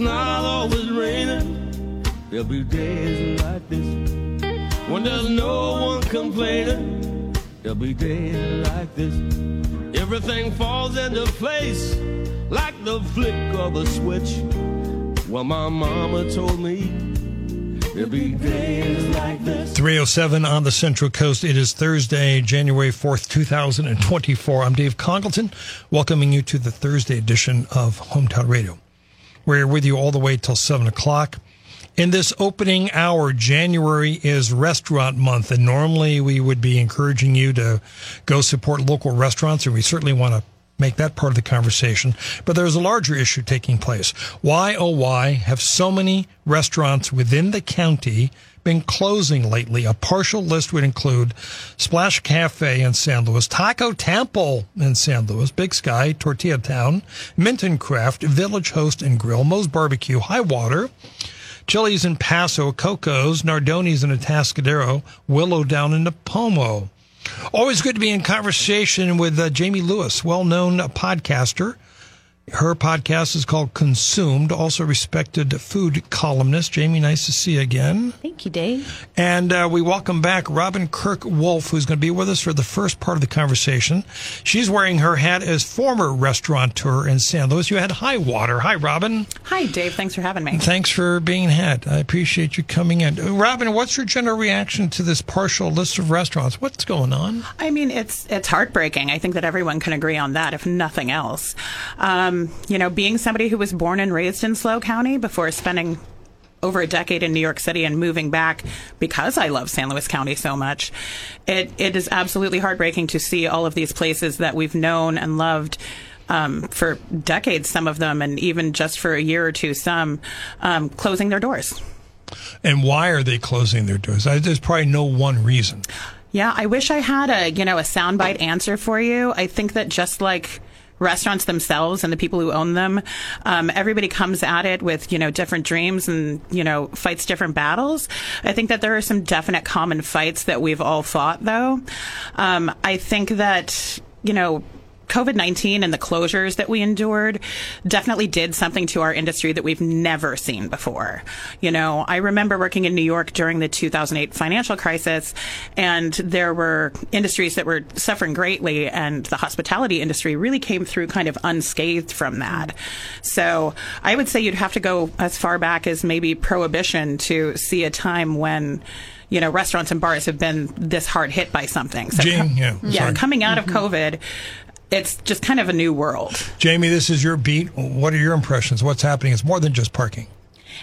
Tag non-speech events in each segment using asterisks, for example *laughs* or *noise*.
not always raining, there'll be days like this. When there's no one complaining, there'll be days like this. Everything falls into place like the flick of a switch. Well, my mama told me like this. 307 on the Central Coast. It is Thursday, January 4th, 2024. I'm Dave Congleton, welcoming you to the Thursday edition of Hometown Radio. We're with you all the way till 7 o'clock. In this opening hour, January is restaurant month, and normally we would be encouraging you to go support local restaurants, and we certainly want to make that part of the conversation. But there's a larger issue taking place. Why, oh, why have so many restaurants within the county been closing lately? A partial list would include Splash Cafe in San Luis, Taco Temple in San Luis, Big Sky, Tortilla Town, Minton Craft, Village Host and Grill, Moe's Barbecue, High Water, Chili's in Paso, Coco's, Nardonne's in Atascadero, Willow down in Nipomo. Always good to be in conversation with uh, Jamie Lewis, well known podcaster. Her podcast is called Consumed, also respected food columnist. Jamie, nice to see you again. Thank you, Dave. And uh, we welcome back Robin Kirk Wolf, who's going to be with us for the first part of the conversation. She's wearing her hat as former restaurateur in San Luis. You had High Water. Hi, Robin. Hi, Dave. Thanks for having me. Thanks for being had. I appreciate you coming in. Uh, Robin, what's your general reaction to this partial list of restaurants? What's going on? I mean, it's it's heartbreaking. I think that everyone can agree on that, if nothing else. Um, you know, being somebody who was born and raised in SLO County before spending over a decade in New York City and moving back because I love San Luis County so much. It it is absolutely heartbreaking to see all of these places that we've known and loved. Um, for decades, some of them, and even just for a year or two, some um, closing their doors. And why are they closing their doors? I, there's probably no one reason. Yeah, I wish I had a you know a soundbite answer for you. I think that just like restaurants themselves and the people who own them. Um, everybody comes at it with, you know, different dreams and, you know, fights different battles. I think that there are some definite common fights that we've all fought, though. Um, I think that, you know, COVID 19 and the closures that we endured definitely did something to our industry that we've never seen before. You know, I remember working in New York during the 2008 financial crisis, and there were industries that were suffering greatly, and the hospitality industry really came through kind of unscathed from that. So I would say you'd have to go as far back as maybe prohibition to see a time when you know, restaurants and bars have been this hard hit by something. So, Jane, yeah, *laughs* yeah, coming out of mm-hmm. COVID, it's just kind of a new world. Jamie, this is your beat. What are your impressions? What's happening? It's more than just parking.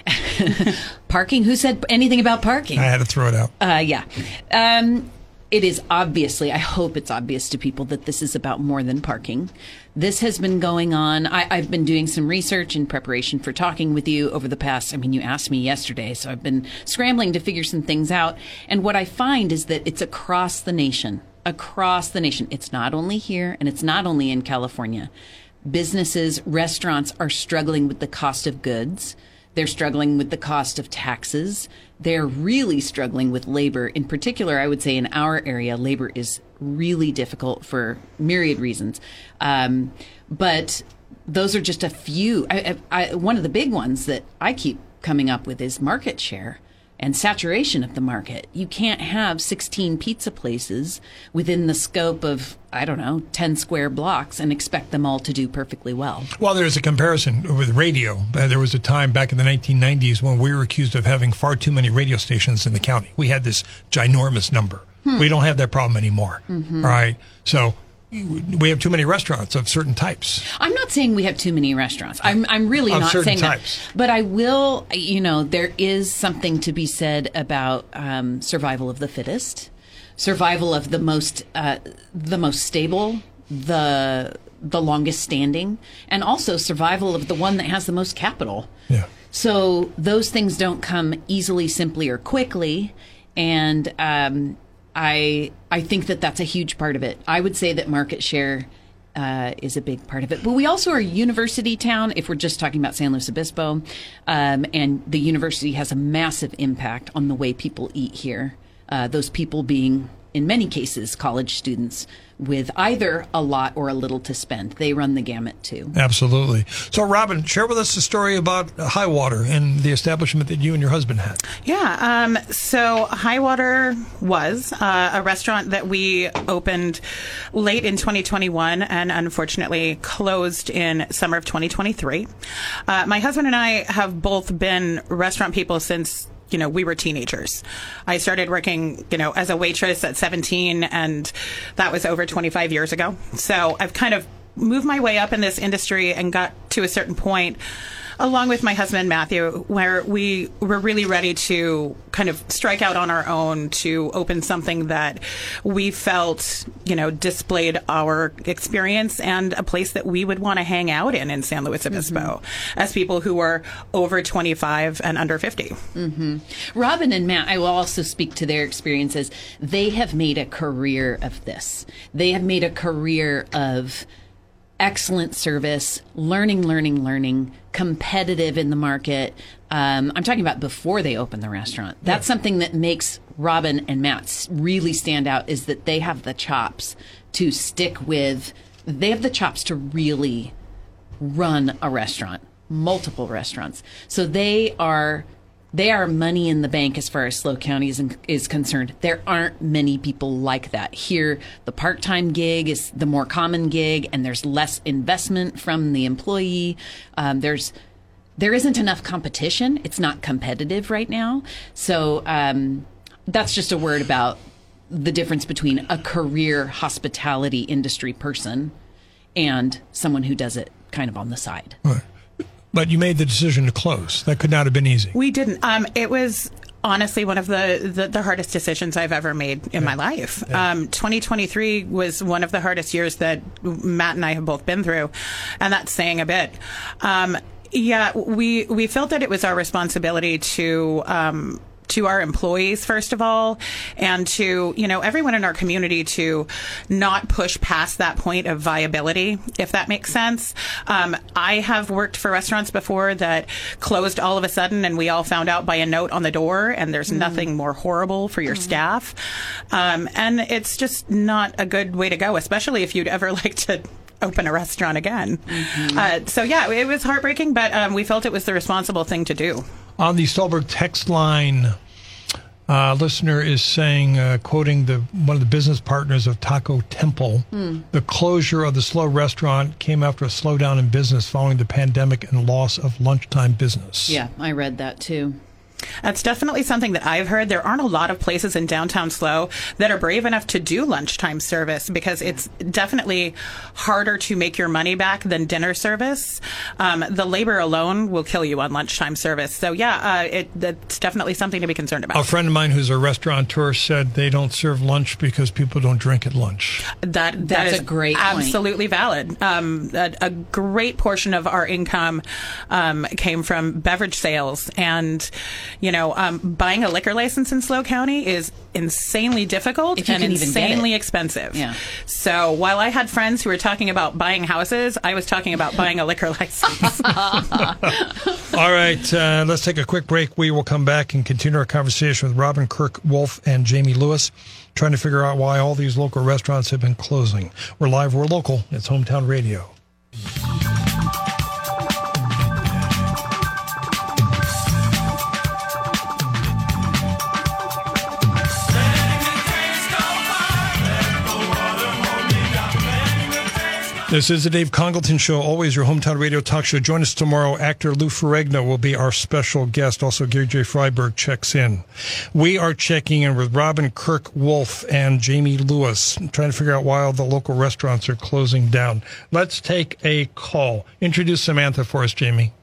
*laughs* Parking? Who said anything about parking? I had to throw it out. Uh, yeah. Um, it is obviously, I hope it's obvious to people that this is about more than parking. This has been going on. I, I've been doing some research in preparation for talking with you over the past. I mean, you asked me yesterday, so I've been scrambling to figure some things out. And what I find is that it's across the nation. Across the nation. It's not only here and it's not only in California. Businesses, restaurants are struggling with the cost of goods. They're struggling with the cost of taxes. They're really struggling with labor. In particular, I would say in our area, labor is really difficult for myriad reasons. Um, but those are just a few. I, I, one of the big ones that I keep coming up with is market share and saturation of the market. You can't have 16 pizza places within the scope of, I don't know, 10 square blocks and expect them all to do perfectly well. Well, there's a comparison with radio. Uh, there was a time back in the 1990s when we were accused of having far too many radio stations in the county. We had this ginormous number. We don't have that problem anymore. All right. So we have too many restaurants of certain types. I'm not saying we have too many restaurants. I'm I'm really Of not certain saying types. that. But I will, you know, there is something to be said about um, survival of the fittest, survival of the most uh, the most stable, the the longest standing, and also survival of the one that has the most capital. Yeah. So those things don't come easily, simply, or quickly. And um, I I think that that's a huge part of it. I would say that market share uh, is a big part of it. But we also are a university town. If we're just talking about San Luis Obispo, um, and the university has a massive impact on the way people eat here. Uh, those people being in many cases, college students with either a lot or a little to spend. They run the gamut too. Absolutely. So, Robin, share with us the story about Highwater and the establishment that you and your husband had. Yeah. Um, so, Highwater was uh, a restaurant that we opened late in 2021 and unfortunately closed in summer of 2023. Uh, my husband and I have both been restaurant people since you know, we were teenagers. I started working, you know, as a waitress at 17, and that was over 25 years ago. So I've kind of moved my way up in this industry and got to a certain point along with my husband Matthew, where we were really ready to kind of strike out on our own to open something that we felt, you know, displayed our experience and a place that we would want to hang out in in San Luis Obispo mm-hmm. as people who are over 25 and under 50. Mm-hmm. Robin and Matt, I will also speak to their experiences. They have made a career of this. They have made a career of excellent service, learning, learning, learning, competitive in the market. Um, I'm talking about before they open the restaurant. That's yeah. something that makes Robin and Matt really stand out is that they have the chops to stick with, they have the chops to really run a restaurant, multiple restaurants. So they are they are money in the bank as far as SLO County is, is concerned. There aren't many people like that. Here, the part time gig is the more common gig, and there's less investment from the employee. Um, there's there isn't enough competition. It's not competitive right now. So um, that's just a word about the difference between a career hospitality industry person and someone who does it kind of on the side. Right. But you made the decision to close. That could not have been easy. We didn't. Um, it was honestly one of the, the, the, hardest decisions I've ever made in yeah. my life. Yeah. Um, 2023 was one of the hardest years that Matt and I have both been through, and that's saying a bit. Um, yeah, we we felt that it was our responsibility to um, to our employees first of all and to you know everyone in our community to not push past that point of viability if that makes sense um, i have worked for restaurants before that closed all of a sudden and we all found out by a note on the door and there's mm. nothing more horrible for your mm. staff um, and it's just not a good way to go especially if you'd ever *laughs* like to open a restaurant again. Mm-hmm. Uh, so yeah, it was heartbreaking, but um, we felt it was the responsible thing to do. On the Stolberg text line, uh, listener is saying, uh, quoting the one of the business partners of Taco Temple, mm. the closure of the SLO restaurant came after a slowdown in business following the pandemic and loss of lunchtime business. Yeah, I read that too. That's definitely something that I've heard. There aren't a lot of places in downtown SLO that are brave enough to do lunchtime service because it's definitely harder to make your money back than dinner service. Um, the labor alone will kill you on lunchtime service. So yeah, uh, it, that's definitely something to be concerned about. A friend of mine who's a restaurateur said they don't serve lunch because people don't drink at lunch. That that that's is a great absolutely point. valid. Um, a, a, great portion of our income um, came from beverage sales and you know, um, buying a liquor license in SLO County is insanely difficult and insanely expensive. Yeah. So while I had friends who were talking about buying houses, I was talking about buying a liquor *laughs* license. *laughs* All right, uh, let's take a quick break. We will come back and continue our conversation with Robin Kirk Wolf and Jamie Lewis, trying to figure out why all these local restaurants have been closing. We're live, we're local. It's Hometown Radio. This is the Dave Congleton Show, always your hometown radio talk show. Join us tomorrow. Actor Lou Ferrigno will be our special guest. Also, Gary J. Freiberg checks in. We are checking in with Robin Kirk Wolf and Jamie Lewis, trying to figure out why all the local restaurants are closing down. Let's take a call. Introduce Samantha for us, Jamie.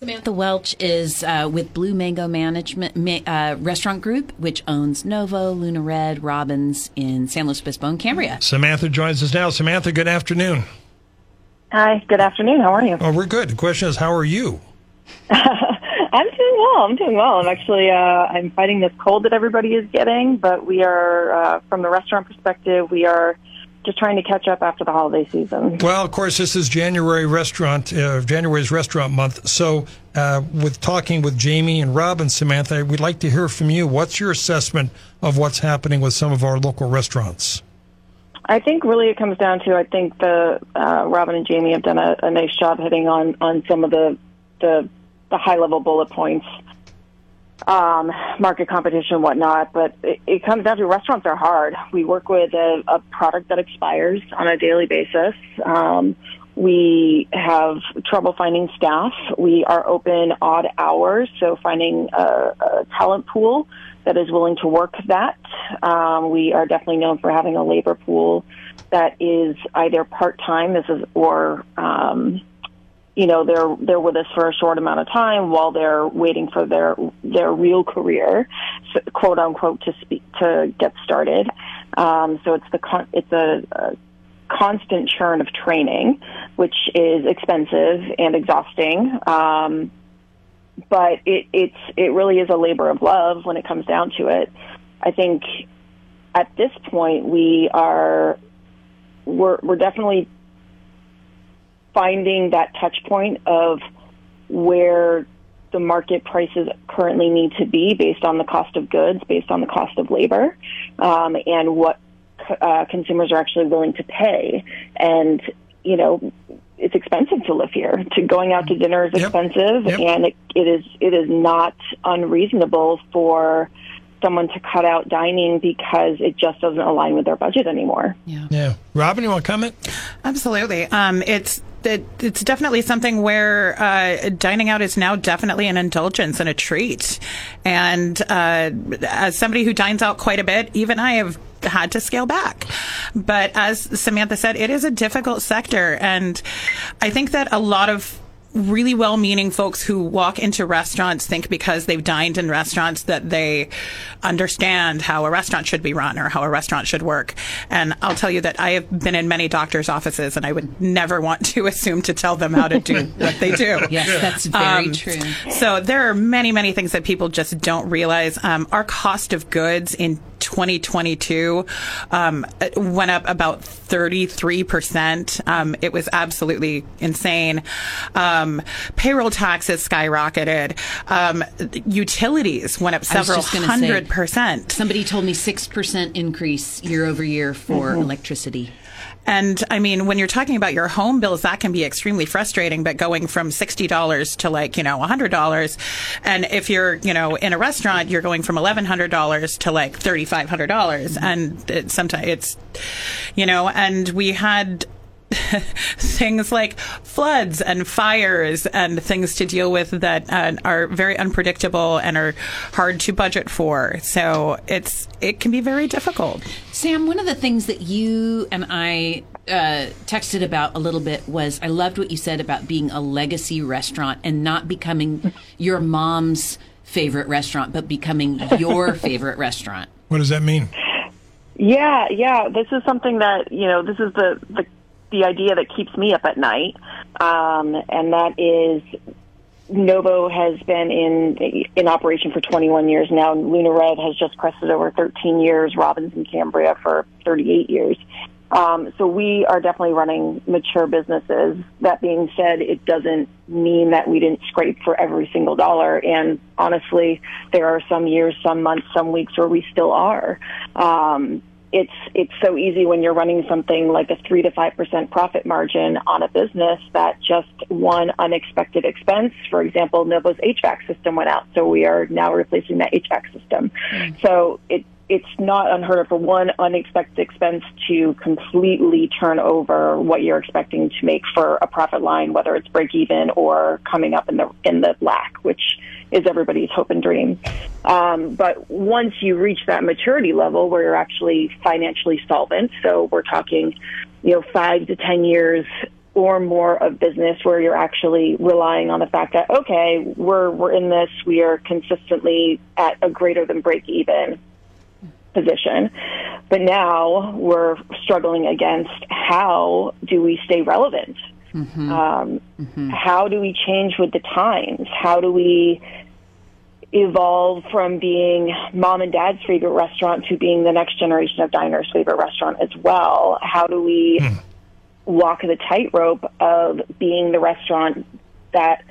Samantha Welch is uh, with Blue Mango Management uh, Restaurant Group, which owns Novo, Luna Red, Robin's in San Luis Obispo and Cambria. Samantha joins us now. Samantha, good afternoon. Hi, good afternoon. How are you? Oh, we're good. The question is, how are you? *laughs* I'm doing well. I'm doing well. I'm actually uh, I'm fighting this cold that everybody is getting, but we are uh, from the restaurant perspective, we are just trying to catch up after the holiday season. Well, of course, this is January restaurant, uh, January's restaurant month. So, uh, with talking with Jamie and Rob and Samantha, we'd like to hear from you. What's your assessment of what's happening with some of our local restaurants? I think really it comes down to I think the uh, Robin and Jamie have done a, a nice job hitting on on some of the the, the high level bullet points, um, market competition, whatnot. But it, it comes down to restaurants are hard. We work with a, a product that expires on a daily basis. Um, we have trouble finding staff. We are open odd hours, so finding a, a talent pool that is willing to work that. Um, we are definitely known for having a labor pool that is either part time, is or um, you know they're they're with us for a short amount of time while they're waiting for their their real career, quote unquote, to speak to get started. Um, so it's the con- it's a, a constant churn of training, which is expensive and exhausting. Um, but it, it's it really is a labor of love when it comes down to it. I think at this point we are we're we're definitely finding that touch point of where the market prices currently need to be based on the cost of goods, based on the cost of labor, um, and what uh, consumers are actually willing to pay. And you know, it's expensive to live here. To going out to dinner is Yep. expensive, Yep. and it, it is it is not unreasonable for someone to cut out dining because it just doesn't align with their budget anymore. Yeah. Robin, you want to comment? Absolutely. Um, it's it, it's definitely something where uh, dining out is now definitely an indulgence and a treat. And uh, as somebody who dines out quite a bit, even I have had to scale back. But as Samantha said, it is a difficult sector, and I think that a lot of really well-meaning folks who walk into restaurants think because they've dined in restaurants that they understand how a restaurant should be run or how a restaurant should work. And I'll tell you that I have been in many doctors' offices and I would never want to *laughs* assume to tell them how to do what they do. *laughs* Yes, that's very Um, true. So there are many, many things that people just don't realize. Um, our cost of goods in 2022 um, went up about 33%. Um, it was absolutely insane. Um, payroll taxes skyrocketed. Um, utilities went up several gonna say, hundred percent. Somebody told me 6% increase year over year for electricity. And I mean, when you're talking about your home bills, that can be extremely frustrating, but going from $60 to like, you know, $100. And if you're, you know, in a restaurant, you're going from $1,100 to like 3,500. dollars And it, sometimes it's, you know, and we had *laughs* things like floods and fires and things to deal with that uh, are very unpredictable and are hard to budget for. So it's, it can be very difficult. Sam, one of the things that you and I uh, texted about a little bit was I loved what you said about being a legacy restaurant and not becoming your mom's favorite restaurant, but becoming your *laughs* favorite restaurant. What does that mean? Yeah, yeah. This is something that you know. This is the the, the idea that keeps me up at night, um, and that is Novo has been in in operation for 21 years now. Luna Red has just crested over 13 years. Robinson Cambria for 38 years. Um, so we are definitely running mature businesses. That being said, it doesn't mean that we didn't scrape for every single dollar. And honestly, there are some years, some months, some weeks where we still are. Um, it's it's so easy when you're running something like a three to five percent profit margin on a business that just one unexpected expense, for example, Novo's HVAC system went out, so we are now replacing that HVAC system. Mm-hmm. So it it's not unheard of for one unexpected expense to completely turn over what you're expecting to make for a profit line, whether it's break even or coming up in the in the black, which is everybody's hope and dream. Um, but once you reach that maturity level where you're actually financially solvent, so we're talking, you know, five to ten years or more of business where you're actually relying on the fact that okay, we're we're in this, we are consistently at a greater than break even position. But now we're struggling against how do we stay relevant? Mm-hmm. Um, mm-hmm. How do we change with the times? How do we evolve from being mom and dad's favorite restaurant to being the next generation of diners' favorite restaurant as well? How do we hmm. walk the tightrope of being the restaurant that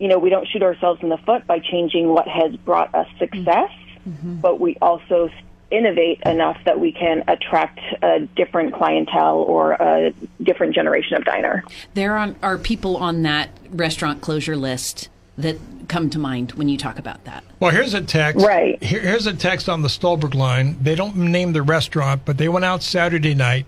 you know we don't shoot ourselves in the foot by changing what has brought us success, mm-hmm. but we also innovate enough that we can attract a different clientele or a different generation of diner. There are, are people on that restaurant closure list that come to mind when you talk about that. Well, here's a text. Right. Here, here's a text on the Stolberg line. They don't name the restaurant, but they went out Saturday night.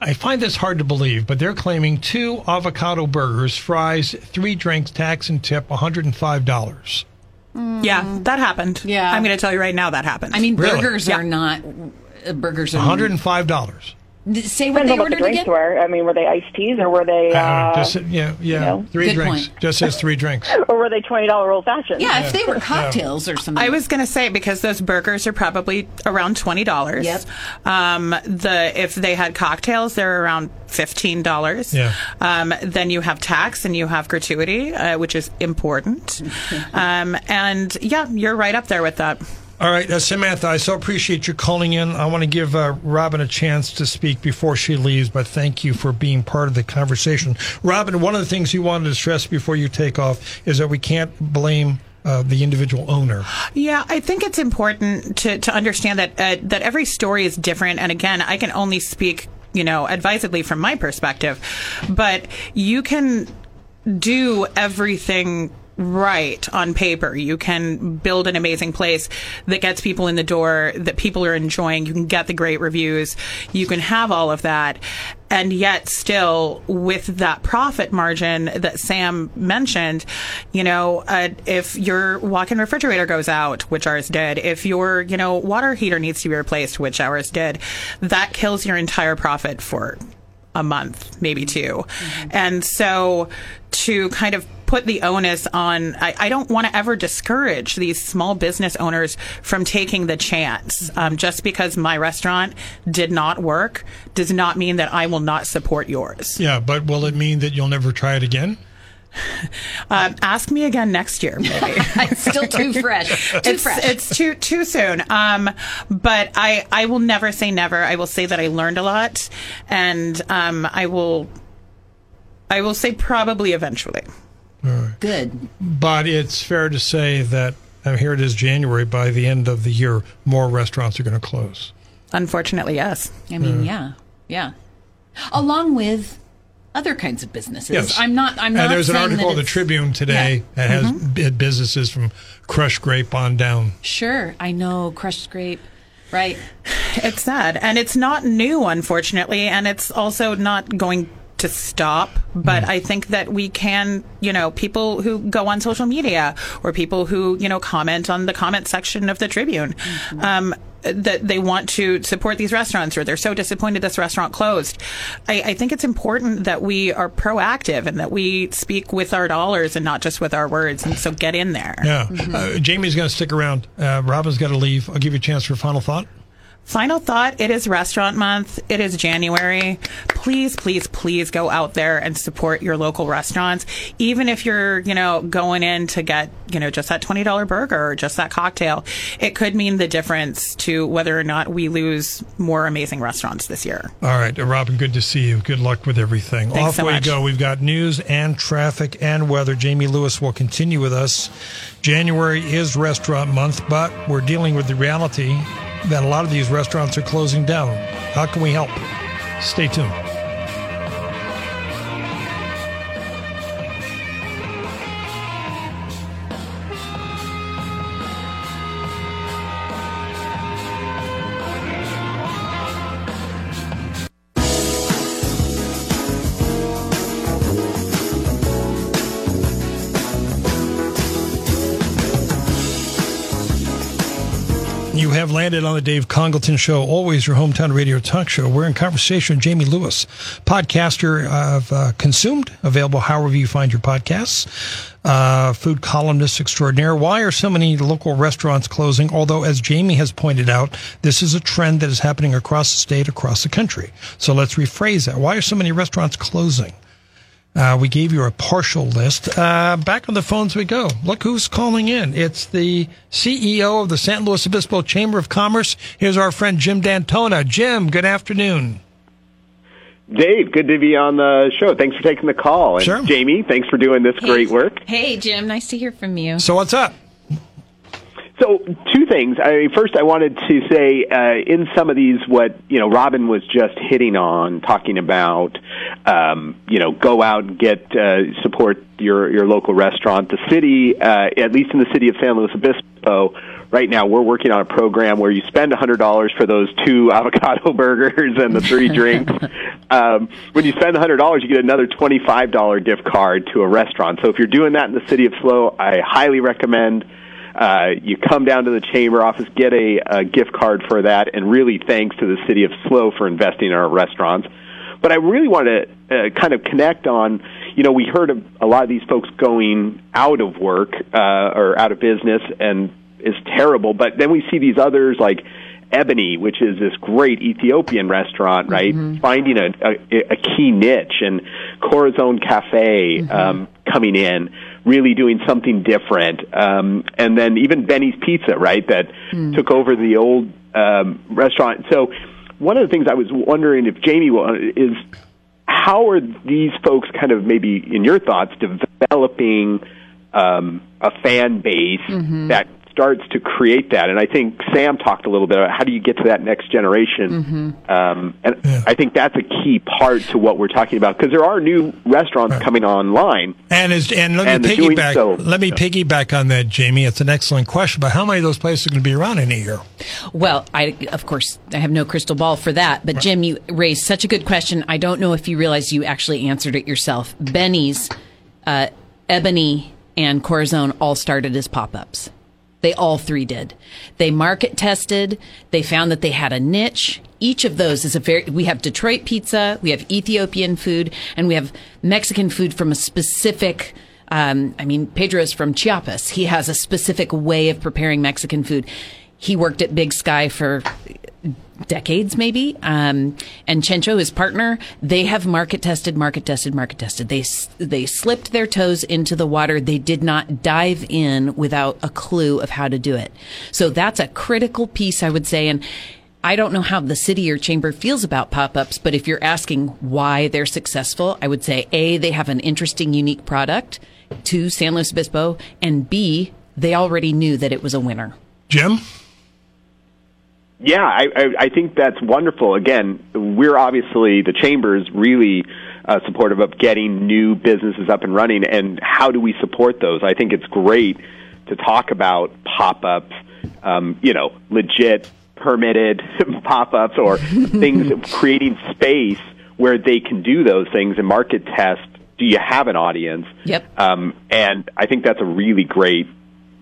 I find this hard to believe, but they're claiming two avocado burgers, fries, three drinks, tax and tip, $105. Yeah, that happened. Yeah. I'm going to tell you right now that happened. I mean, Really? burgers Yeah. are not uh, burgers are $105. Say what Depends they on what the drinks again. were. I mean, were they iced teas or were they, Uh, uh, just yeah, yeah, know. three Good drinks. point. Just says three drinks. *laughs* or were they twenty dollar old fashions? Yeah, if they were cocktails or something. I was going to say because those burgers are probably around twenty dollars. Yep. Um, the if they had cocktails, they're around fifteen dollars. Yeah. Um, then you have tax and you have gratuity, uh, which is important. um, and yeah, you're right up there with that. All right, uh, Samantha, I so appreciate you calling in. I want to give uh, Robin a chance to speak before she leaves, but thank you for being part of the conversation. Robin, one of the things you wanted to stress before you take off is that we can't blame uh, the individual owner. Yeah, I think it's important to, to understand that uh, that every story is different. And again, I can only speak, you know, advisedly from my perspective, but you can do everything right on paper. You can build an amazing place that gets people in the door, that people are enjoying. You can get the great reviews. You can have all of that. And yet still with that profit margin that Sam mentioned, you know, uh, if your walk-in refrigerator goes out, which ours did, if your, you know, water heater needs to be replaced, which ours did, that kills your entire profit for a month, maybe 2 And so to kind of put the onus on, I, I don't want to ever discourage these small business owners from taking the chance. Um, just because my restaurant did not work does not mean that I will not support yours. Yeah, but will it mean that you'll never try it again? *laughs* Um, ask me again next year, maybe. *laughs* it's still too fresh. Too it's, fresh. it's too too soon. Um, but I I will never say never. I will say that I learned a lot, and um, I will I will say probably eventually. Good. But it's fair to say that uh, here it is January. By the end of the year, more restaurants are going to close. Unfortunately, yes. I mean, yeah, yeah. Along with other kinds of businesses. Yes. I'm not. I'm not. And there's an article in the Tribune today Yeah. that has b- businesses from Crush Grape on down. Sure, I know. Crushed grape. Right. It's sad, and it's not new, unfortunately, and it's also not going to stop. But I think that we can, you know, people who go on social media or people who, you know, comment on the comment section of the Tribune. Um, that they want to support these restaurants or they're so disappointed this restaurant closed. I, I think it's important that we are proactive and that we speak with our dollars and not just with our words. And so get in there. Yeah. Uh, Jamie's going to stick around. Uh, Robin's got to leave. I'll give you a chance for a final thought. Final thought it is restaurant month. It is January. Please, please, please go out there and support your local restaurants. Even if you're, you know, going in to get, you know, just that $20 burger or just that cocktail, it could mean the difference to whether or not we lose more amazing restaurants this year. All right, uh, Robin, good to see you. Good luck with everything. Thanks Off so we much. go. We've got news and traffic and weather. Jamie Lewis will continue with us. January is restaurant month, but we're dealing with the reality that a lot of these restaurants are closing down. How can we help? Stay tuned. Landed on the Dave Congleton Show, always your hometown radio talk show. We're in conversation with Jamie Lewis, podcaster of uh, Consumed, available however you find your podcasts, uh, food columnist extraordinaire. Why are so many local restaurants closing? Although, as Jamie has pointed out, this is a trend that is happening across the state, across the country. So let's rephrase that. Why are so many restaurants closing? Uh, we gave you a partial list. Uh, back on the phones we go. Look who's calling in. It's the CEO of the San Luis Obispo Chamber of Commerce. Here's our friend Jim Dantona. Jim, good afternoon. Dave, good to be on the show. Thanks for taking the call. And Sure. Jamie, thanks for doing this great work. Hey, Jim. Nice to hear from you. So what's up? So, two things. I mean, first, I wanted to say uh, in some of these, what you know, Robin was just hitting on, talking about, um, you know, go out and get uh, support your your local restaurant. The city, uh, at least in the city of San Luis Obispo, right now we're working on a program where you spend hundred dollars for those two *laughs* avocado burgers and the three *laughs* drinks. Um, when you spend hundred dollars, you get another twenty five dollar gift card to a restaurant. So if you're doing that in the city of SLO, I highly recommend. Uh, you come down to the chamber office, get a, a gift card for that, and really thanks to the city of SLO for investing in our restaurants. But I really want to uh, kind of connect on, you know, we heard of a lot of these folks going out of work uh, or out of business, and is terrible. But then we see these others like Ebony, which is this great Ethiopian restaurant, right? Finding a, a, a key niche, and Corazon Cafe um, coming in, really doing something different. Um, and then even Benny's Pizza, right, that took over the old um, restaurant. So one of the things I was wondering if Jamie is how are these folks kind of maybe in your thoughts developing um, a fan base that starts to create that and i think sam talked a little bit about how do you get to that next generation um, and i think that's a key part to what we're talking about because there are new restaurants coming online And is and let me they're piggyback. so. Let me piggyback on that, Jamie. It's an excellent question. But how many of those places are going to be around in a year? Well, I of course I have no crystal ball for that, but Jim, you raised such a good question. I don't know if you realize you actually answered it yourself. Benny's, uh, Ebony, and Corazon all started as pop-ups. They all three did. They market tested. They found that they had a niche. Each of those is a very, we have Detroit pizza, we have Ethiopian food, and we have Mexican food from a specific, um, I mean, Pedro is from Chiapas. He has a specific way of preparing Mexican food. He worked at Big Sky for decades maybe. Um, and chencho his partner they have market tested market tested market tested. They they slipped their toes into the water. They did not dive in without a clue of how to do it. So that's a critical piece i would say. And I don't know how the city or chamber feels about pop-ups, but if you're asking why they're successful, I would say A, they have an interesting, unique product. To San Luis Obispo, and B, they already knew that it was a winner. Jim? Yeah, I, I, I think that's wonderful. Again, we're obviously the chamber is really uh, supportive of getting new businesses up and running, and how do we support those? I think it's great to talk about pop-ups, um, you know, legit permitted *laughs* pop-ups or *laughs* things creating space where they can do those things and market test. Do you have an audience? Yep. Um, and I think that's a really great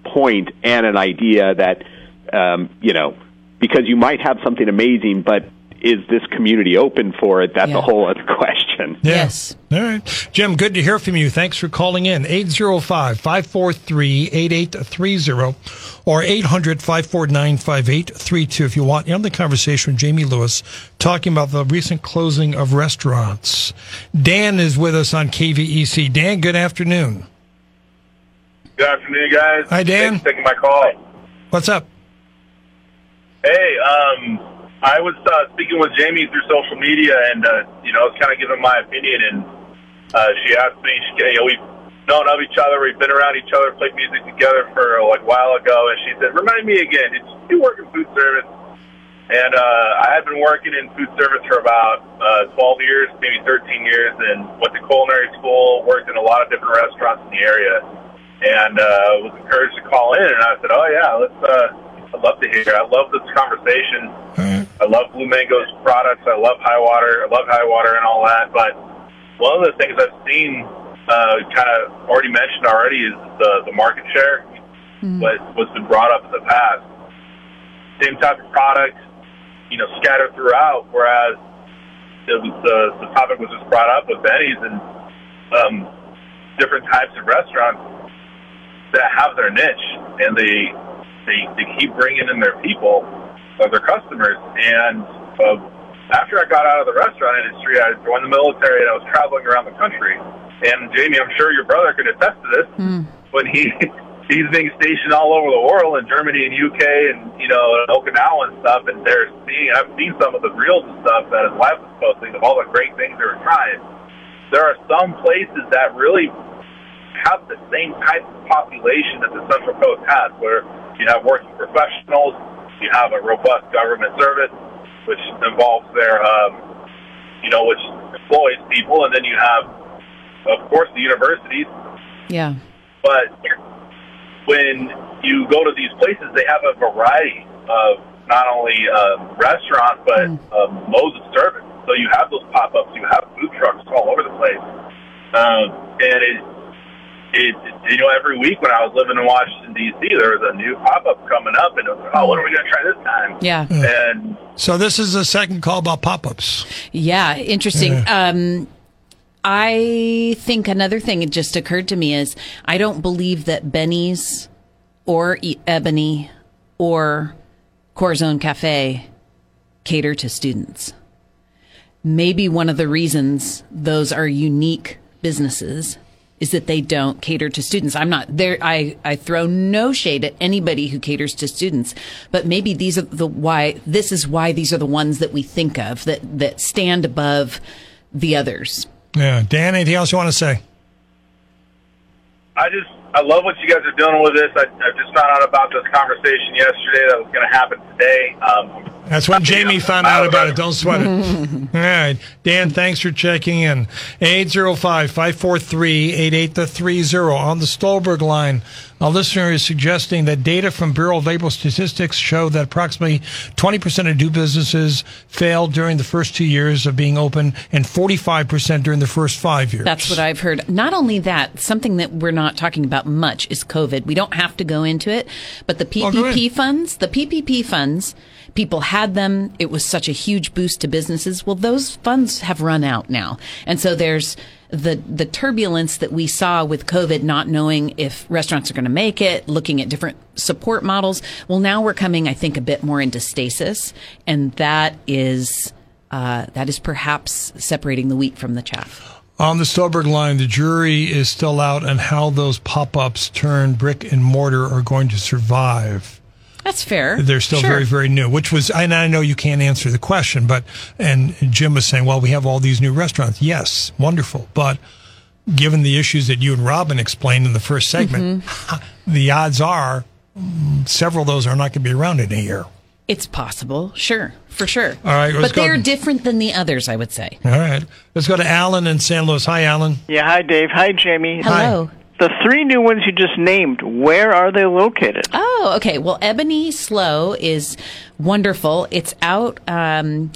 point and an idea that um, you know because you might have something amazing, but is this community open for it? That's Yeah. a whole other *laughs* question. Yeah. Yes. All right. Jim, good to hear from you. Thanks for calling in. 805 543 8830 or 800 549 5832 if you want. You're the conversation with Jamie Lewis talking about the recent closing of restaurants. Dan is with us on KVEC. Dan, good afternoon. Good afternoon, guys. Hi, Dan. Thanks for taking my call. What's up? Hey, um, I was uh, speaking with Jamie through social media, and uh, you know, I was kind of giving my opinion, and uh, she asked me, she, you know, we've known of each other, we've been around each other, played music together for like a while ago, and she said, "Remind me again, did you work in food service?" And uh, I had been working in food service for about uh, 12 years, maybe 13 years, and went to culinary school, worked in a lot of different restaurants in the area, and uh, was encouraged to call in. And I said, "Oh yeah, let's." Uh, I'd love to hear. I love this conversation. I love Blue Mango's products. I love High Water. I love High Water and all that. But one of the things I've seen, uh, kind of already mentioned already, is the the market share. What what's been brought up in the past. Same type of product, you know, scattered throughout. Whereas it was the the topic was just brought up with Benny's and um, different types of restaurants that have their niche and they they, they keep bringing in their people or their customers. And uh, after I got out of the restaurant industry, I joined the military and I was traveling around the country. And Jamie, I'm sure your brother can attest to this. When he *laughs* he's being stationed all over the world in Germany and UK and you know Okinawa and stuff, and they're seeing. I've seen some of the reels and stuff that his wife was posting of all the great things they were trying. There are some places that really have the same type of population that the Central Coast has, where you have working professionals, you have a robust government service, which involves their, um, you know, which employs people, and then you have, of course, the universities. Yeah. But when you go to these places, they have a variety of not only uh, restaurants but uh, modes of service. So you have those pop-ups, you have food trucks all over the place, um, and it, it, you know, every week when I was living in Washington D.C., there was a new pop-up coming up, and it was, oh, what are we going to try this time? Yeah. And So this is the second call about pop-ups. Yeah, interesting. Um, I think another thing that just occurred to me is I don't believe that Benny's or E- Ebony or Corazon Cafe cater to students. Maybe one of the reasons those are unique businesses is that they don't cater to students. I'm not there. I, I throw no shade at anybody who caters to students, but maybe these are the why, this is why these are the ones that we think of that, that stand above the others. Yeah, Dan, anything else you want to say? I just I love what you guys are doing with this. I, I just found out about this conversation yesterday that was going to happen today. Um, That's when Jamie *laughs* found out about it. Don't sweat it. *laughs* All right. Dan, thanks for checking in. 805-543-8830 on the Stolberg line. A listener is suggesting that data from Bureau of Labor Statistics show that approximately 20% of new businesses failed during the first two years of being open and 45% during the first five years. That's what I've heard. Not only that, something that we're not talking about much is COVID. We don't have to go into it, but the Oh, PPP ahead. funds, the PPP funds, people had them. It was such a huge boost to businesses. Well, those funds have run out now. And so there's the, the turbulence that we saw with COVID, not knowing if restaurants are going to make it, looking at different support models. Well, now we're coming, I think, a bit more into stasis. And that is, uh, that is perhaps separating the wheat from the chaff. On the Stolberg line, the jury is still out on how those pop-ups turned brick and mortar are going to survive. That's fair. They're still Sure. very, very new, which was, and I know you can't answer the question, but, and Jim was saying, well, we have all these new restaurants. Yes, wonderful. But given the issues that you and Robin explained in the first segment, Mm-hmm. *laughs* the odds are mm, several of those are not going to be around in a year. It's possible, sure, for sure. All right, let's but they're go- different than the others, I would say. All right. Let's go to Alan in San Luis. Hi, Alan. Yeah, hi Dave. Hi Jamie. Hello. The three new ones you just named, where are they located? Oh, okay. Well, Ebony SLO is wonderful. It's out. Um,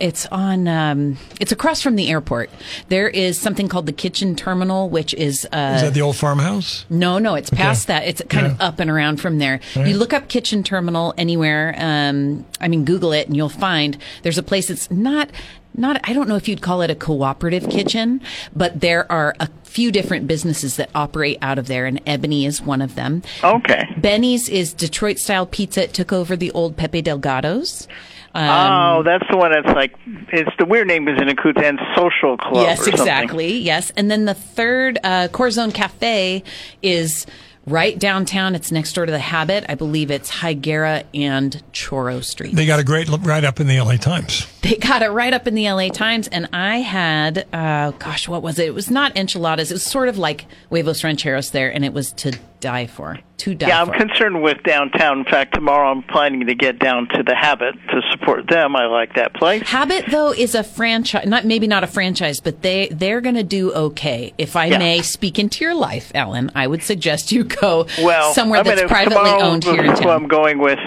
it's on. Um, it's across from the airport. There is something called the Kitchen Terminal, which is. Uh, Is that the old farmhouse? No, no, it's past that. It's kind of up and around from there. You look up kitchen terminal anywhere. Um, I mean, Google it and you'll find there's a place that's not, not, I don't know if you'd call it a cooperative kitchen, but there are a few different businesses that operate out of there and Ebony is one of them. Okay. Benny's is Detroit style pizza. It took over the old Pepe Delgados. Um, oh, that's the one that's like, it's the weird name is in a and Social Club. Yes, or something. exactly. Yes. And then the third, uh, Corazon Cafe is right downtown. It's next door to the Habit. I believe it's Higuera and Chorro Street. They got a great look right up in the LA Times. They got it right up in the LA Times. And I had, uh, gosh, what was it? It was not enchiladas. It was sort of like huevos rancheros there. And it was to die for. To die Yeah, I'm for. concerned with downtown. In fact, tomorrow I'm planning to get down to the Habit to support them. I like that place. Habit though is a franchise, not maybe not a franchise, but they they're going to do okay. If I Yeah. may speak into your life, Ellen, I would suggest you go Well, somewhere I mean, that's privately owned here in who town. I'm going with.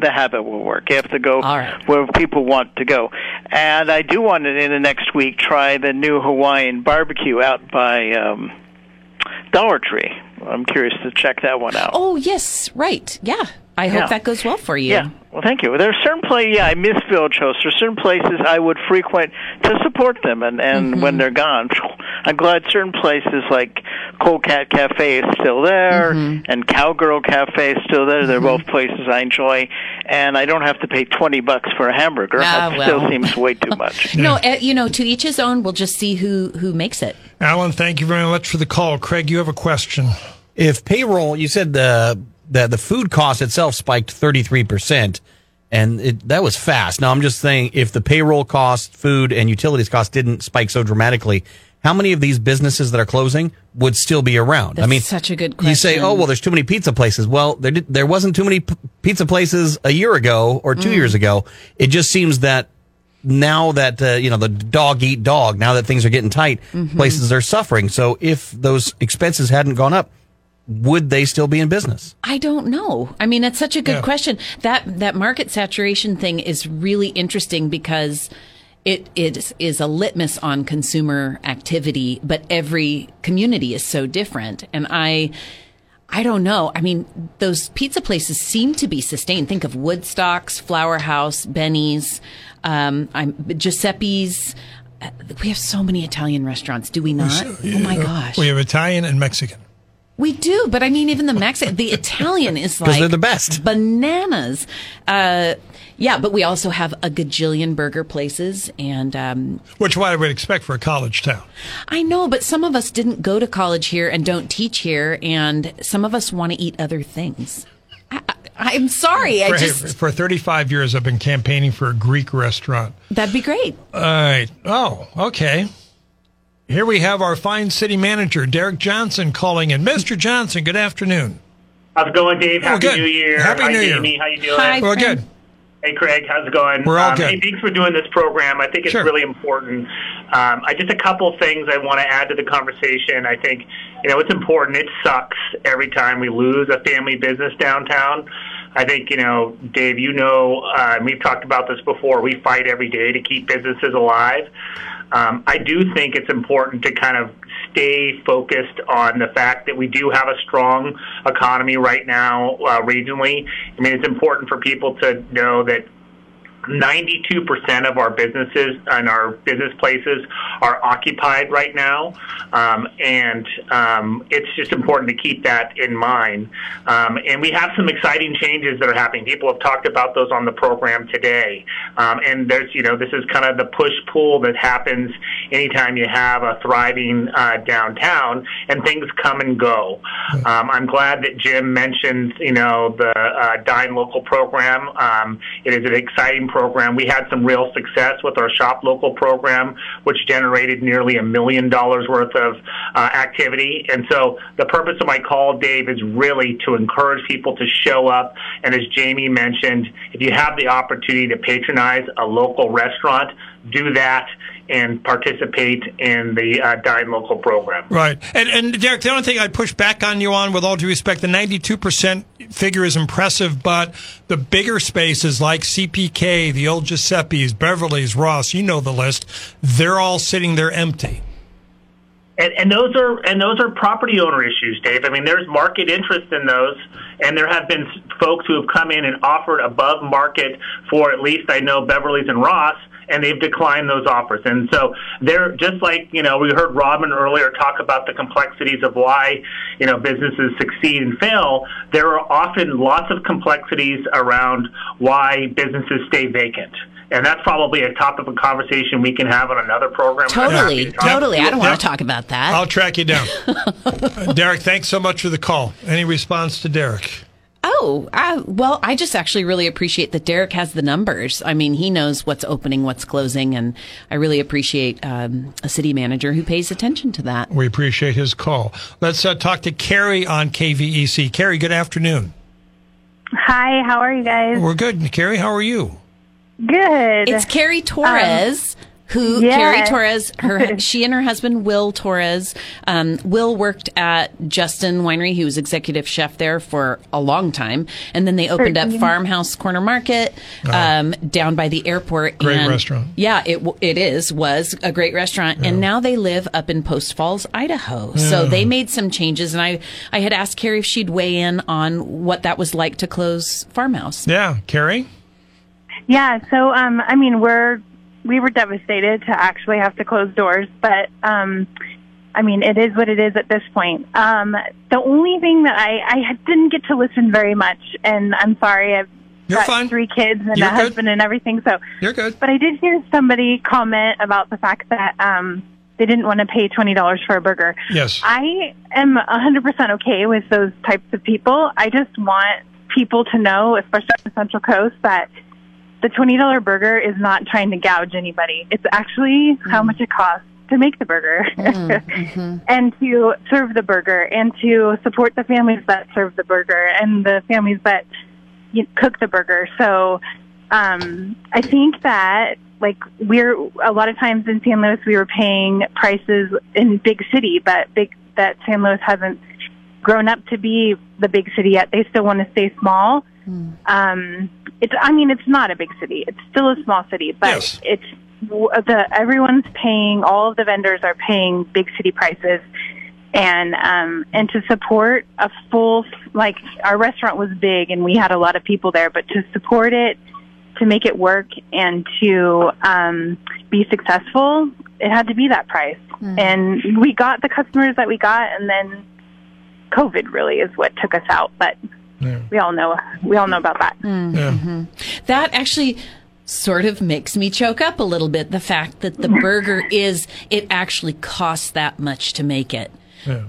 The habit will work. You have to go right. where people want to go. And I do want to, in the next week, try the new Hawaiian barbecue out by um, Dollar Tree. I'm curious to check that one out. Oh yes, right. Yeah, I hope Yeah. that goes well for you. Yeah. Well, thank you. There are certain places, yeah, I miss Village Host. There are certain places I would frequent to support them, and, and Mm-hmm. when they're gone, I'm glad certain places like Cold Cat Cafe is still there, Mm-hmm. and Cowgirl Cafe is still there. They're both places I enjoy, and I don't have to pay 20 bucks for a hamburger. Ah, that still seems way too *laughs* much. No, uh, you know, to each his own. We'll just see who who makes it. Alan, thank you very much for the call. Craig, you have a question. If payroll, you said the the, the food cost itself spiked 33%, and it, that was fast. Now, I'm just saying if the payroll cost, food, and utilities cost didn't spike so dramatically, how many of these businesses that are closing would still be around? That's I mean, such a good question. You say, oh, well, there's too many pizza places. Well, there, did, there wasn't too many p- pizza places a year ago or two Mm. years ago. It just seems that now that, uh, you know, the dog eat dog, now that things are getting tight, Mhm. places are suffering. So if those expenses hadn't gone up, would they still be in business? I don't know. I mean, it's such a good Yeah. question. That that market saturation thing is really interesting because it it is a litmus on consumer activity, but every community is so different. And I I don't know. I mean, those pizza places seem to be sustained. Think of Woodstocks, Flour House, Benny's, um, I'm, Giuseppe's. Uh, We have so many Italian restaurants, do we not? Oh my gosh. We have Italian and Mexican. We do, but I mean, even the Mexican, the *laughs* Italian is like they're the best. bananas. Uh, yeah, but we also have a gajillion burger places, and um, Which what I would expect for a college town. I know, but some of us didn't go to college here and don't teach here, and some of us want to eat other things. I, I, I'm sorry, I just for 35 years, I've been campaigning for a Greek restaurant. that'd be great. All right. Oh, okay. Here we have our fine city manager, Derek Johnson, calling in. Mr. Johnson, good afternoon. How's it going, Dave? Oh, Happy good. New Year. Happy Hi, New Year. Jamie. How you doing? Hi, We're good. Hey, Craig. How's it going? We're all um, good. Hey, thanks for doing this program. I think it's Sure. really important. Um, I just a couple things I want to add to the conversation. I think you know it's important. It sucks every time we lose a family business downtown. I think you know, Dave. You know, uh, and we've talked about this before. We fight every day to keep businesses alive. Um, I do think it's important to kind of stay focused on the fact that we do have a strong economy right now uh, regionally. I mean, it's important for people to know that 92% of our businesses and our business places are occupied right now. Um, and um, it's just important to keep that in mind. Um, and we have some exciting changes that are happening. People have talked about those on the program today. Um, and there's, you know, this is kind of the push pull that happens anytime you have a thriving uh, downtown and things come and go. Um, I'm glad that Jim mentioned, you know, the uh, Dine Local program. Um, it is an exciting program. We had some real success with our Shop Local program, which generated nearly a million dollars worth of uh, activity. And so the purpose of my call, Dave, is really to encourage people to show up. And as Jamie mentioned, if you have the opportunity to patronize a local restaurant, do that and participate in the uh, Dine Local program. Right. And, and Derek, the only thing I'd push back on you on, with all due respect, the 92% figure is impressive, but the bigger spaces like CPK, the old Giuseppe's, Beverly's, Ross, you know the list, they're all sitting there empty. And, and those are and those are property owner issues, Dave. I mean, there's market interest in those, and there have been folks who have come in and offered above market for at least I know Beverly's and Ross, and they've declined those offers. And so they're just like you know we heard Robin earlier talk about the complexities of why you know businesses succeed and fail. There are often lots of complexities around why businesses stay vacant. And that's probably a topic of conversation we can have on another program. Totally, to totally. I don't want to talk about that. I'll track you down. *laughs* Uh, Derek, thanks so much for the call. Any response to Derek? Oh, I, well, I just actually really appreciate that Derek has the numbers. I mean, he knows what's opening, what's closing, and I really appreciate um, a city manager who pays attention to that. We appreciate his call. Let's uh, talk to Carrie on KVEC. Carrie, good afternoon. Hi, how are you guys? We're good. Carrie, how are you? Good. It's Carrie Torres. Who yes. Carrie Torres, her *laughs* she and her husband Will Torres. Um, Will worked at Justin Winery. He was executive chef there for a long time, and then they opened up Farmhouse Corner Market um, down by the airport. Oh. Great and- restaurant. Yeah, it it is was a great restaurant, and now they live up in Post Falls, Idaho. So they made some changes, and I I had asked Carrie if she'd weigh in on what that was like to close Farmhouse. Yeah, Carrie. Yeah, so um I mean we're we were devastated to actually have to close doors, but um I mean it is what it is at this point. Um the only thing that I I didn't get to listen very much and I'm sorry I've You're got fine. three kids and You're a good. husband and everything so You're good. but I did hear somebody comment about the fact that um they didn't want to pay twenty dollars for a burger. Yes. I am a hundred percent okay with those types of people. I just want people to know, especially on the Central Coast, that the twenty dollar burger is not trying to gouge anybody. It's actually how mm. much it costs to make the burger mm, *laughs* mm-hmm. and to serve the burger and to support the families that serve the burger and the families that you cook the burger. So um, I think that like we're a lot of times in San Luis we were paying prices in big city, but big that San Luis hasn't grown up to be the big city yet. They still want to stay small. Um, it's I mean it's not a big city. It's still a small city, but Yes. it's the everyone's paying. All of the vendors are paying big city prices and um and to support a full like our restaurant was big and we had a lot of people there but to support it to make it work and to um be successful it had to be that price and we got the customers that we got and then covid really is what took us out but we all know we all know about that mm-hmm. Mm-hmm. That actually sort of makes me choke up a little bit. The fact that the *laughs* burger is, it actually costs that much to make it.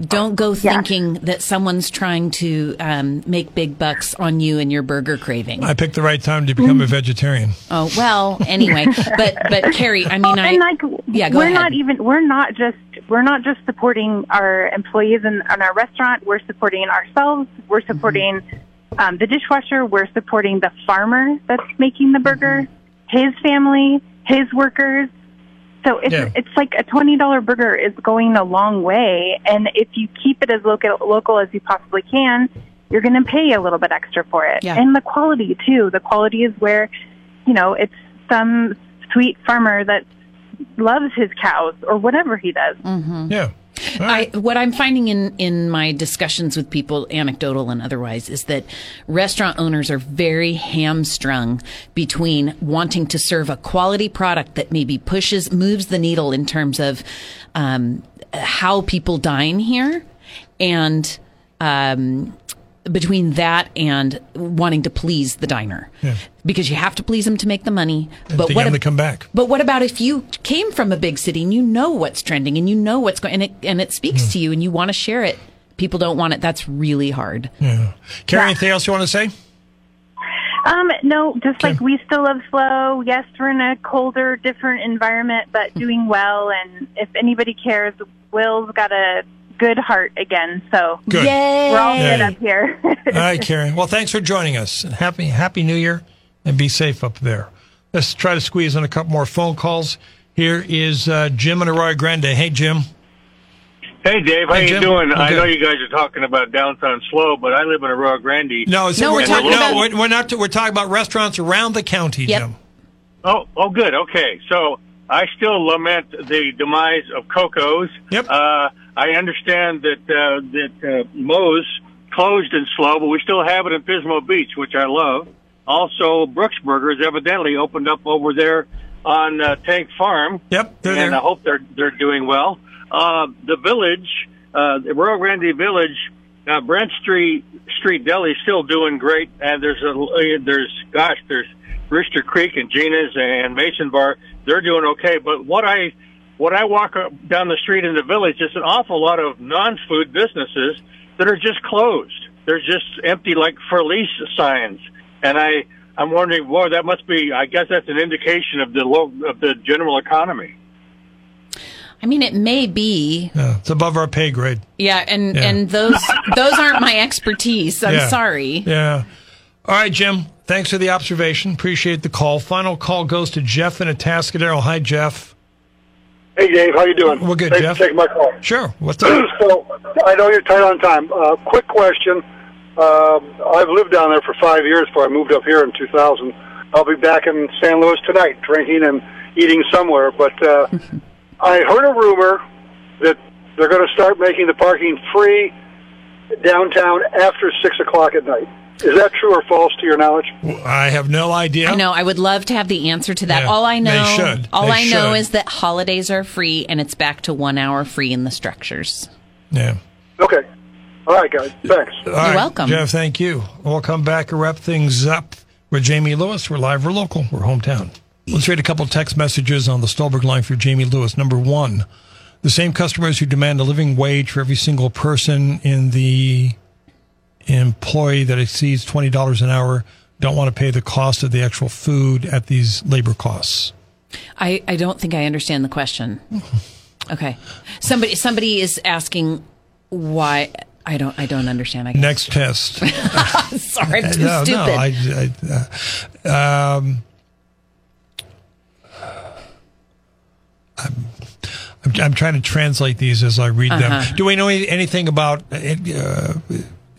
Don't go thinking that someone's trying to um, make big bucks on you and your burger craving. I picked the right time to become a mm. vegetarian. Oh well, anyway, *laughs* but but Carrie, I mean, Oh, I and like yeah, go we're ahead. not even we're not just we're not just supporting our employees in, in our restaurant. We're supporting ourselves. We're Mm-hmm. supporting um, the dishwasher. We're supporting the farmer that's making the burger, Mm-hmm. his family, his workers. So it's Yeah. it's like a twenty dollar burger is going a long way, and if you keep it as local local as you possibly can, you're going to pay a little bit extra for it. Yeah. And the quality too. The quality is where, you know, it's some sweet farmer that loves his cows or whatever he does. Yeah. I, what I'm finding in, in my discussions with people, anecdotal and otherwise, is that restaurant owners are very hamstrung between wanting to serve a quality product that maybe pushes, moves the needle in terms of um, how people dine here, and um, between that and wanting to please the diner. Yeah. Because you have to please them to make the money. but to what get ab- to come back. but what about if you came from a big city and you know what's trending and you know what's going and it and it speaks Hmm. to you and you want to share it? People don't want it. That's really hard. Yeah. Carrie, anything else you want to say? Um, no, just like we still love SLO. Yes, we're in a colder, different environment, but doing well. And if anybody cares, Will's got a good heart again. So Good. Yay! we're all good up here. All right, Karen. Well, thanks for joining us. Happy Happy New Year, and be safe up there. Let's try to squeeze in a couple more phone calls. Here is uh, Jim and Arroyo Grande. Hey, Jim. Hey Dave, how Hey, you Jim. doing? I'm I know you guys are talking about downtown SLO, but I live in Arroyo Grande. No, it's, No, we're we're, talking no, about- we're, we're not. We're talking about restaurants around the county, Yep. Jim. Oh, oh, good. Okay, so I still lament the demise of Coco's. Yep. Uh, I understand that uh, that uh, Moe's closed in SLO, but we still have it in Pismo Beach, which I love. Also, Brooks Burgers evidently opened up over there on uh, Tank Farm. Yep, they're and there. I hope they're they're doing well. Uh, the village, uh, the Rio Grande Village, uh, Branch Street Street Deli is still doing great, and there's a uh, there's gosh there's Rooster Creek and Gina's and Mason Bar. They're doing okay, but what I what I walk down the street in the village, is an awful lot of non-food businesses that are just closed. They're just empty, like for lease signs. And I, I'm wondering, boy, that must be. I guess that's an indication of the low, of the general economy. I mean, it may be, Yeah, it's above our pay grade. yeah, and Yeah. and those *laughs* those aren't my expertise. I'm Yeah. sorry. Yeah. All right, Jim. Thanks for the observation. Appreciate the call. Final call goes to Jeff in Atascadero. Hi, Jeff. Hey, Dave, how you doing? We're good, Thanks Jeff. for taking my call. Sure. What's up? *clears throat* so, I know you're tight on time. Uh, quick question. Uh, I've lived down there for five years before I moved up here in 2000. I'll be back in San Luis tonight, drinking and eating somewhere. But uh, *laughs* I heard a rumor that they're going to start making the parking free downtown after 6 o'clock at night. Is that true or false to your knowledge? I have no idea. I know. I would love to have the answer to that. Yeah, all I they know, should. all They I know is that holidays are free and it's back to one hour free in the structures. Yeah. Okay. All right, guys. Thanks. All right, welcome. Jeff. Thank you. We'll come back and wrap things up with Jamie Lewis. We're live. We're local. We're hometown. Let's read a couple text messages on the Stolberg line for Jamie Lewis. Number one, The same customers who demand a living wage for every single person in the employee that exceeds $20 an hour don't want to pay the cost of the actual food at these labor costs. I, I don't think I understand the question. *laughs* Okay. Somebody somebody is asking why I don't I don't understand. I guess. Next test. *laughs* Sorry, I'm too no, stupid. no. I, I, uh, um, I'm, I'm, I'm trying to translate these as I read Uh-huh. them. Do we know anything about uh,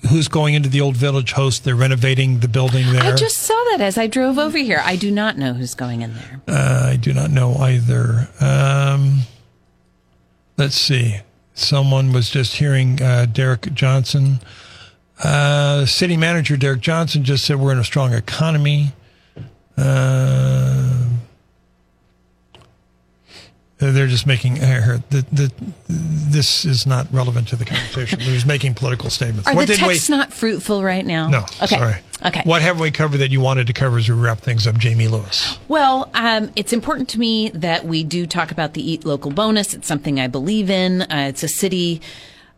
who's going into the old village host? They're renovating the building there. I just saw that as I drove over here. I do not know who's going in there. Uh, I do not know either. Um, let's see. Someone was just hearing uh, Derek Johnson. Uh, city manager Derek Johnson just said we're in a strong economy. Uh, they're just making uh, her- the, the, this is not relevant to the conversation. They're just making political statements. Are What the did we- texts not fruitful right now? No, Okay. sorry. Okay. What have we covered that you wanted to cover as we wrap things up, Jamie Lewis? Well, um, it's important to me that we do talk about the Eat Local bonus. It's something I believe in. Uh, it's a city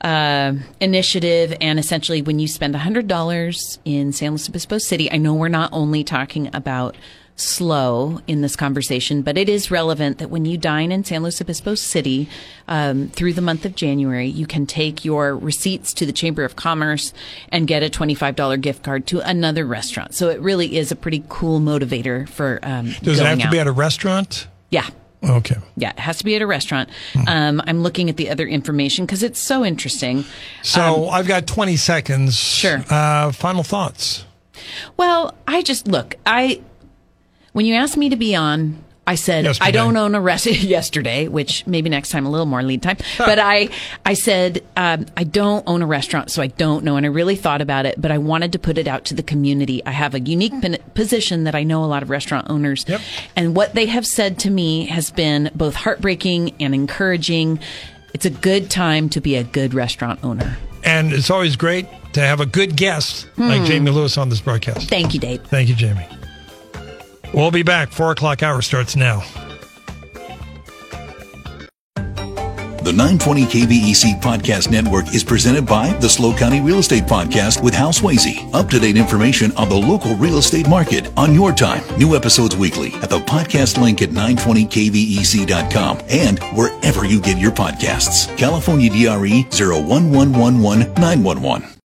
uh, initiative, and essentially, when you spend $100 in San Luis Obispo City, I know we're not only talking about SLO in this conversation, but it is relevant that when you dine in San Luis Obispo City um, through the month of January, you can take your receipts to the Chamber of Commerce and get a $25 gift card to another restaurant. So it really is a pretty cool motivator for um, Does it have to out. be at a restaurant? Yeah. Okay. Yeah, it has to be at a restaurant. Hmm. Um, I'm looking at the other information because it's so interesting. So I've got 20 seconds. Sure. Uh, final thoughts. Well, I just look. I when you asked me to be on, I said Yesterday. I don't own a restaurant *laughs* yesterday, which maybe next time a little more lead time. But I I said um, I don't own a restaurant, so I don't know. And I really thought about it, but I wanted to put it out to the community. I have a unique pin- position that I know a lot of restaurant owners, and what they have said to me has been both heartbreaking and encouraging. It's a good time to be a good restaurant owner. And it's always great to have a good guest like Hmm. Jamie Lewis on this broadcast. Thank you, Dave. Thank you, Jamie. We'll be back. Four o'clock hour starts now. The 920 KVEC Podcast Network is presented by the SLO County Real Estate Podcast with Hal Swayze. Up to date information on the local real estate market on your time. New episodes weekly at the podcast link at 920kvec.com and wherever you get your podcasts. California DRE 01111 911.